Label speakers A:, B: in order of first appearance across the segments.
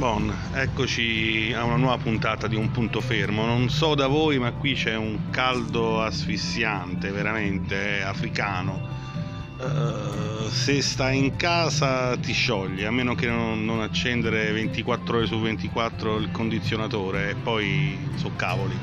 A: Bon, eccoci a una nuova puntata di Un punto fermo. Non so da voi, ma qui c'è un caldo asfissiante, veramente africano. Uh, se stai in casa ti sciogli, a meno che non, non, accendere 24 ore su 24 il condizionatore e poi so cavoli.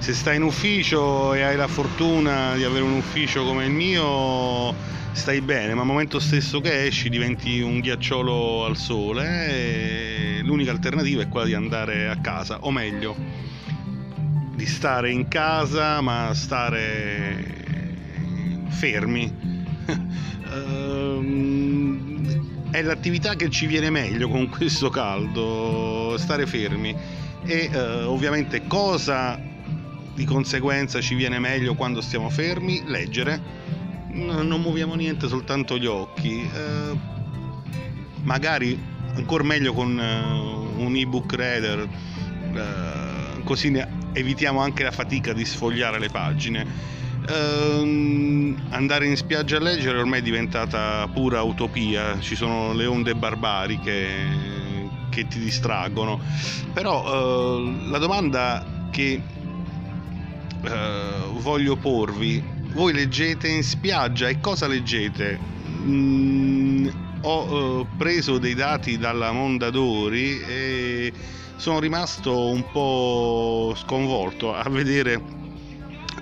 A: Se stai in ufficio e hai la fortuna di avere un ufficio come il mio, stai bene, ma al momento stesso che esci diventi un ghiacciolo al sole e l'unica alternativa è quella di andare a casa, o meglio, di stare in casa ma stare fermi. Ehm, è l'attività che ci viene meglio con questo caldo, stare fermi e uh, ovviamente cosa di conseguenza ci viene meglio quando stiamo fermi? Leggere non muoviamo niente, soltanto gli occhi. Eh, magari ancora meglio con uh, un ebook reader, uh, così evitiamo anche la fatica di sfogliare le pagine. Uh, andare in spiaggia a leggere ormai è diventata pura utopia, ci sono le onde barbariche che ti distraggono. Però la domanda che voglio porvi voi leggete in spiaggia e cosa leggete? Mm, ho uh, preso dei dati dalla Mondadori e sono rimasto un po' sconvolto a vedere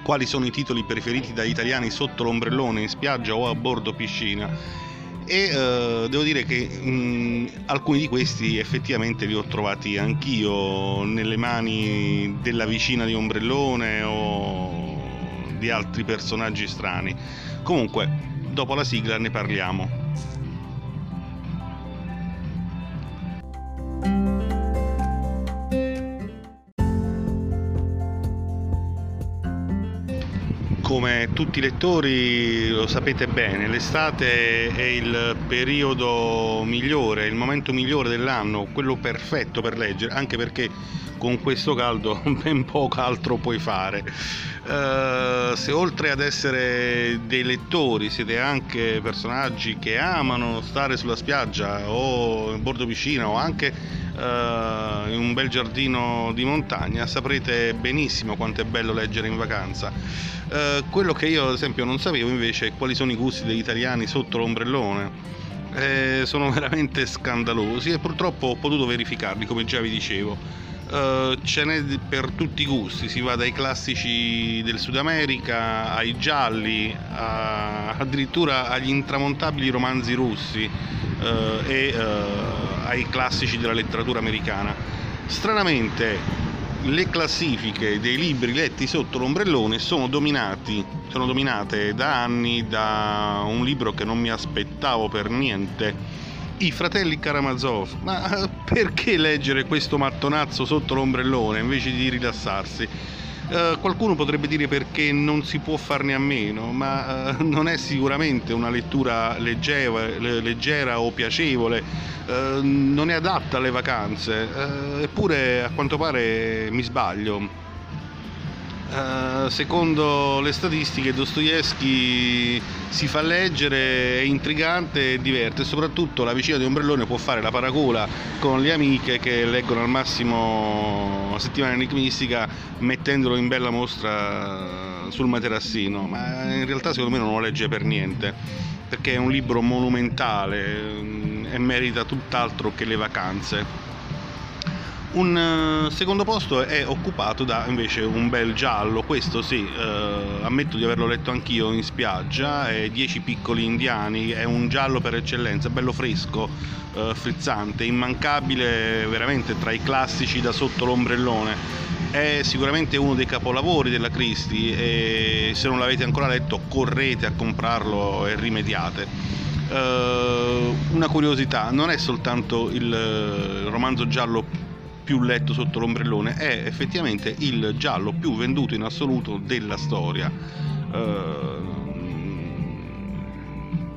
A: quali sono i titoli preferiti dagli italiani sotto l'ombrellone in spiaggia o a bordo piscina e uh, devo dire che mh, mm, alcuni di questi effettivamente li ho trovati anch'io nelle mani della vicina di ombrellone o di altri personaggi strani. Comunque, dopo la sigla ne parliamo. Come tutti i lettori lo sapete bene, l'estate è il periodo migliore, il momento migliore dell'anno, quello perfetto per leggere, anche perché con questo caldo ben poco altro puoi fare. Uh, se oltre ad essere dei lettori siete anche personaggi che amano stare sulla spiaggia o in bordo piscina o anche uh, in un bel giardino di montagna saprete benissimo quanto è bello leggere in vacanza. Uh, quello che io ad esempio non sapevo invece è quali sono i gusti degli italiani sotto l'ombrellone. Eh, sono veramente scandalosi e purtroppo ho potuto verificarli come già vi dicevo. Uh, ce n'è per tutti i gusti, si va dai classici del Sud America ai gialli, a, addirittura agli intramontabili romanzi russi uh, e uh, ai classici della letteratura americana. Stranamente le classifiche dei libri letti sotto l'ombrellone sono, sono dominate da anni da un libro che non mi aspettavo per niente i fratelli Karamazov. Ma perché leggere questo mattonazzo sotto l'ombrellone invece di rilassarsi? Uh, qualcuno potrebbe dire perché non si può farne a meno, ma uh, non è sicuramente una lettura leggera, leggera o piacevole, uh, non è adatta alle vacanze, eppure a quanto pare mi sbaglio. Uh, secondo le statistiche Dostoevsky si fa leggere, è intrigante e diverte, soprattutto la vicina di ombrellone può fare la paracola con le amiche che leggono al massimo settimana enigmistica mettendolo in bella mostra sul materassino, ma in realtà secondo me non lo legge per niente, perché è un libro monumentale mm, e merita tutt'altro che le vacanze. Un uh, secondo posto è occupato da invece un bel giallo, questo sì, uh, ammetto di averlo letto anch'io in spiaggia, è Dieci piccoli indiani, è un giallo per eccellenza, bello fresco, uh, frizzante, immancabile veramente tra i classici da sotto l'ombrellone. È sicuramente uno dei capolavori della Christie e se non l'avete ancora letto correte a comprarlo e rimediate. Uh, una curiosità, non è soltanto il romanzo giallo più letto sotto l'ombrellone, è effettivamente il giallo più venduto in assoluto della storia. Uh,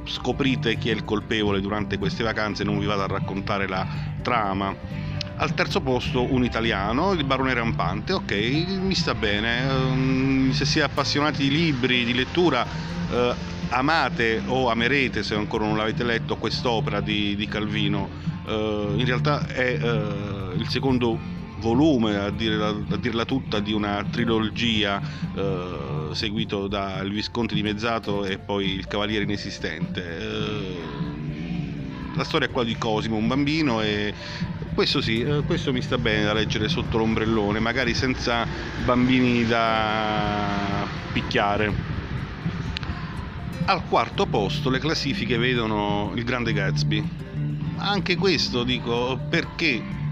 A: scoprite chi è il colpevole durante queste vacanze, non vi vado a raccontare la trama. Al terzo posto un italiano, il barone rampante, ok, mi sta bene. Um, se si è appassionati di libri, di lettura, uh, amate o amerete, se ancora non l'avete letto, quest'opera di, di Calvino. Uh, in realtà è uh, il secondo volume, a dirla, a dirla, tutta, di una trilogia uh, seguito da Il Visconte dimezzato e poi Il Cavaliere inesistente. la storia qua di Cosimo, un bambino e questo sì, questo mi sta bene da leggere sotto l'ombrellone, magari senza bambini da picchiare. Al quarto posto le classifiche vedono il Grande Gatsby. Anche questo dico perché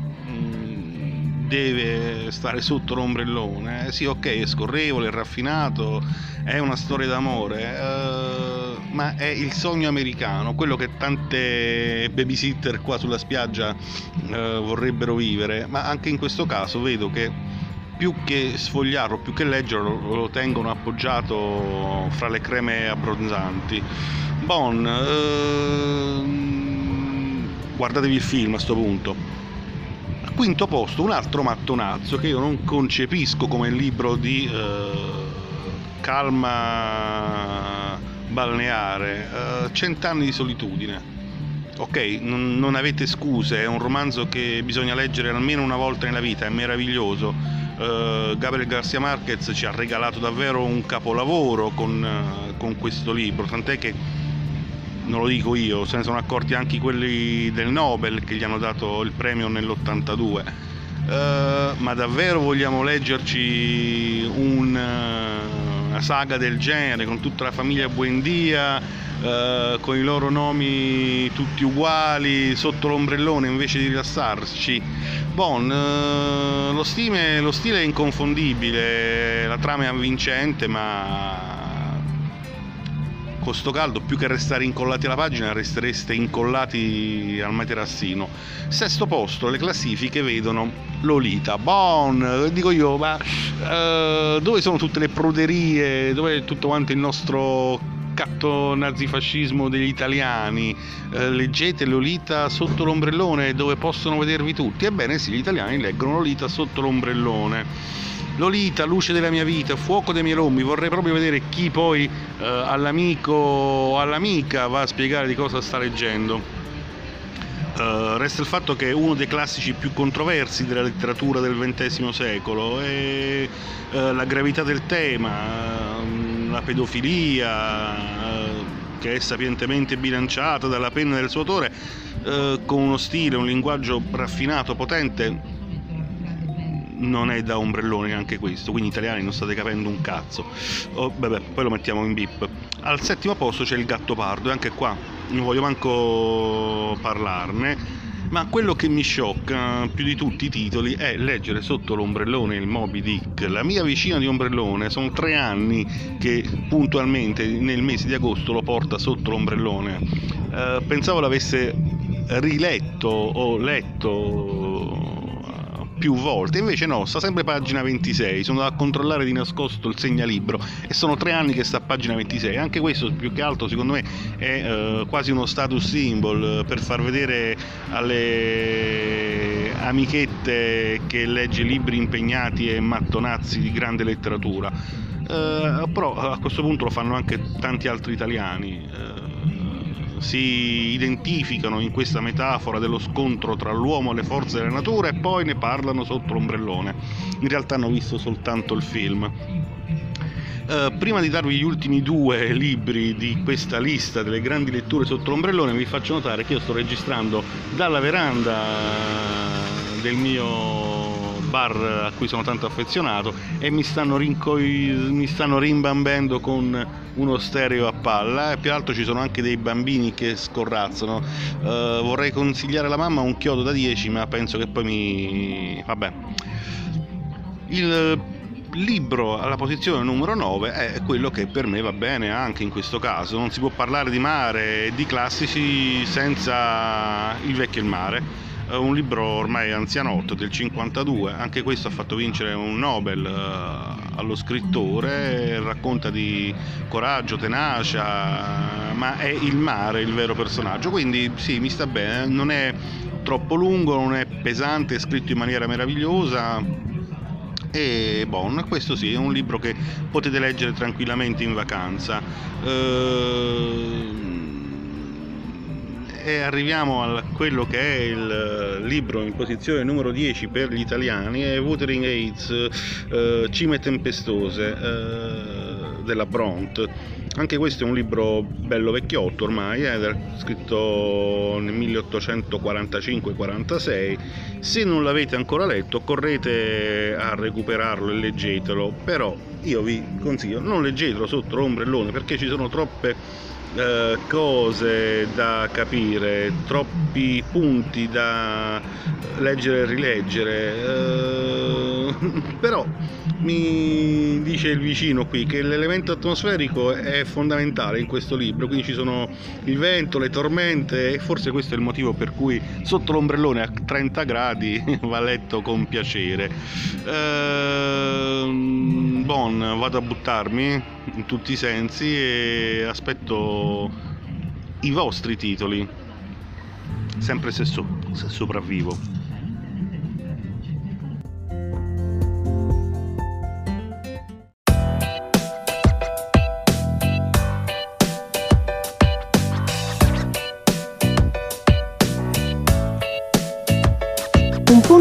A: deve stare sotto l'ombrellone. Eh, sì, ok, è scorrevole, è raffinato, è una storia d'amore, eh, ma è il sogno americano, quello che tante babysitter qua sulla spiaggia eh, vorrebbero vivere. Ma anche in questo caso vedo che più che sfogliarlo, più che leggerlo, lo tengono appoggiato fra le creme abbronzanti. Bon, ehm, guardatevi il film a questo punto. Al quinto posto, un altro mattonazzo che io non concepisco come libro di eh, calma balneare, eh, Cent'anni di solitudine ok, non, non, avete scuse, è un romanzo che bisogna leggere almeno una volta nella vita, è meraviglioso. Uh, Gabriel Garcia Marquez ci ha regalato davvero un capolavoro con, uh, con, questo libro, tant'è che non lo dico io, se ne sono accorti anche quelli del Nobel che gli hanno dato il premio nell'82. Uh, eh, ma davvero vogliamo leggerci un, una saga del genere con tutta la famiglia Buendia? Eh, con i loro nomi tutti uguali sotto l'ombrellone invece di rilassarci. Bon, uh, lo, stile, lo stile è inconfondibile, la trama è avvincente, ma con sto caldo più che restare incollati alla pagina restereste incollati al materassino sesto posto le classifiche vedono Lolita Bon dico io ma uh, dove sono tutte le pruderie dove è tutto quanto il nostro catto nazifascismo degli italiani, eh, leggete Lolita sotto l'ombrellone dove possono vedervi tutti. Ebbene sì, gli italiani leggono Lolita sotto l'ombrellone. Lolita, luce della mia vita, fuoco dei miei lombi, vorrei proprio vedere chi poi eh, all'amico o all'amica va a spiegare di cosa sta leggendo. Uh, resta il fatto che è uno dei classici più controversi della letteratura del XX secolo e uh, la gravità del tema, uh, la pedofilia, che è sapientemente bilanciata dalla penna del suo autore, con uno stile, un linguaggio raffinato, potente, non è da ombrellone anche questo, quindi italiani non state capendo un cazzo. Oh, vabbè, poi lo mettiamo in bip. Al settimo posto c'è il gatto pardo e anche qua non voglio manco parlarne. Ma quello che mi sciocca più di tutti i titoli è leggere sotto l'ombrellone il Moby Dick. La mia vicina di ombrellone sono tre anni che puntualmente nel mese di agosto lo porta sotto l'ombrellone. Eh, pensavo l'avesse riletto o letto più volte, invece no, sta sempre pagina 26, sono andato a controllare di nascosto il segnalibro e sono tre anni che sta a pagina 26, anche questo più che altro secondo me è eh, quasi uno status symbol per far vedere alle amichette che legge libri impegnati e mattonazzi di grande letteratura. Eh, però a questo punto lo fanno anche tanti altri italiani. Eh, si identificano in questa metafora dello scontro tra l'uomo e le forze della natura e poi ne parlano sotto l'ombrellone. In realtà hanno visto soltanto il film. Uh, prima di darvi gli ultimi due libri di questa lista delle grandi letture sotto l'ombrellone, vi faccio notare che io sto registrando dalla veranda del mio bar a cui sono tanto affezionato e mi stanno, rincoi- mi stanno rimbambendo con uno stereo a palla e più alto ci sono anche dei bambini che scorrazzano. Uh, vorrei consigliare alla mamma un chiodo da 10 ma penso che poi mi... vabbè. Il libro alla posizione numero 9 è quello che per me va bene anche in questo caso. Non si può parlare di mare e di classici senza il vecchio e il mare un libro ormai anzianotto del 52, anche questo ha fatto vincere un Nobel uh, allo scrittore, racconta di coraggio, tenacia, ma è il mare il vero personaggio, quindi sì, mi sta bene, non è troppo lungo, non è pesante, è scritto in maniera meravigliosa, e Bonn. Questo sì, è un libro che potete leggere tranquillamente in vacanza. Ehm e arriviamo a quello che è il libro in posizione numero 10 per gli italiani, è Wuthering Heights, eh, Cime Tempestose eh, della Bront. Anche questo è un libro bello vecchiotto ormai, eh, scritto nel 1845-46. Se non l'avete ancora letto, correte a recuperarlo e leggetelo, però io vi consiglio, non leggetelo sotto l'ombrellone perché ci sono troppe eh, cose da capire, troppi punti da leggere e rileggere. Eh, però mi dice il vicino qui che l'elemento atmosferico è fondamentale in questo libro, quindi ci sono il vento, le tormente e forse questo è il motivo per cui sotto l'ombrellone a 30 gradi va letto con piacere. Eh, bon, vado a buttarmi in tutti i sensi e aspetto i vostri titoli, sempre se, so, se sopravvivo.